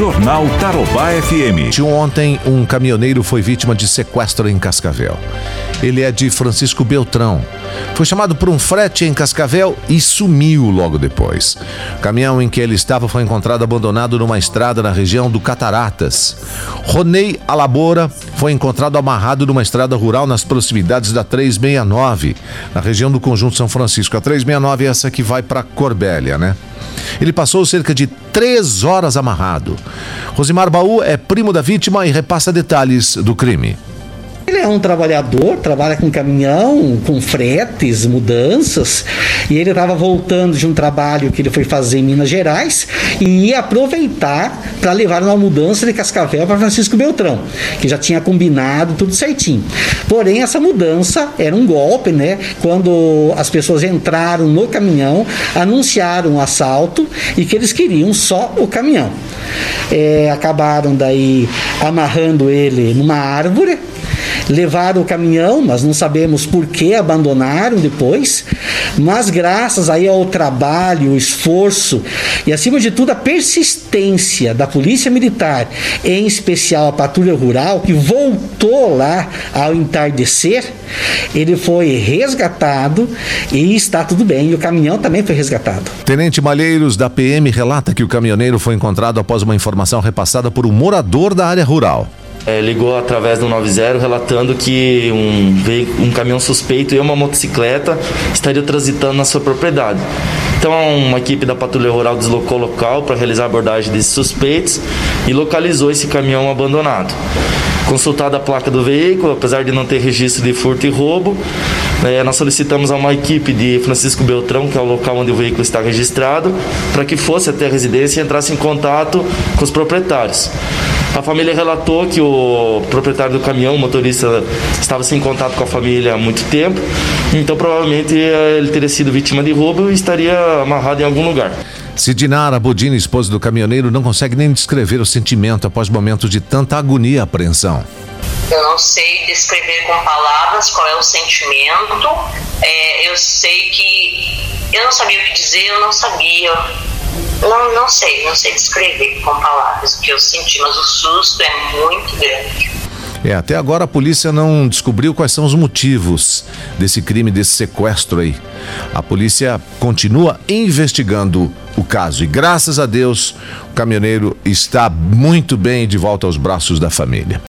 Jornal Tarobá FM. Ontem, um caminhoneiro foi vítima de sequestro em Cascavel. Ele é de Francisco Beltrão. Foi chamado por um frete em Cascavel e sumiu logo depois. O caminhão em que ele estava foi encontrado abandonado numa estrada na região do Cataratas. Ronei Alabora foi encontrado amarrado numa estrada rural nas proximidades da 369, na região do Conjunto São Francisco. A 369 é essa que vai para Corbélia, né? Ele passou cerca de três horas amarrado. Rosimar Baú é primo da vítima e repassa detalhes do crime. Ele é um trabalhador, trabalha com caminhão, com fretes, mudanças, e ele estava voltando de um trabalho que ele foi fazer em Minas Gerais e ia aproveitar para levar uma mudança de Cascavel para Francisco Beltrão, que já tinha combinado tudo certinho. Porém, essa mudança era um golpe, né? Quando as pessoas entraram no caminhão, anunciaram um assalto e que eles queriam só o caminhão. É, acabaram daí amarrando ele numa árvore levaram o caminhão, mas não sabemos por que abandonaram depois. Mas graças aí ao trabalho, o esforço e acima de tudo a persistência da Polícia Militar, em especial a Patrulha Rural, que voltou lá ao entardecer, ele foi resgatado e está tudo bem. E o caminhão também foi resgatado. Tenente Malheiros da PM relata que o caminhoneiro foi encontrado após uma informação repassada por um morador da área rural é, ligou através do 90 relatando que um, um caminhão suspeito e uma motocicleta estariam transitando na sua propriedade. Então, uma equipe da Patrulha Rural deslocou o local para realizar a abordagem desses suspeitos e localizou esse caminhão abandonado. Consultada a placa do veículo, apesar de não ter registro de furto e roubo, é, nós solicitamos a uma equipe de Francisco Beltrão, que é o local onde o veículo está registrado, para que fosse até a residência e entrasse em contato com os proprietários. A família relatou que o proprietário do caminhão, o motorista, estava sem contato com a família há muito tempo, então provavelmente ele teria sido vítima de roubo e estaria amarrado em algum lugar. Sidinara Bodini, esposa do caminhoneiro, não consegue nem descrever o sentimento após momentos de tanta agonia e apreensão. Eu não sei descrever com palavras qual é o sentimento. É, eu sei que eu não sabia o que dizer, eu não sabia não, não sei, não sei descrever com palavras o que eu senti, mas o susto é muito grande. É, até agora a polícia não descobriu quais são os motivos desse crime, desse sequestro aí. A polícia continua investigando o caso e graças a Deus o caminhoneiro está muito bem de volta aos braços da família.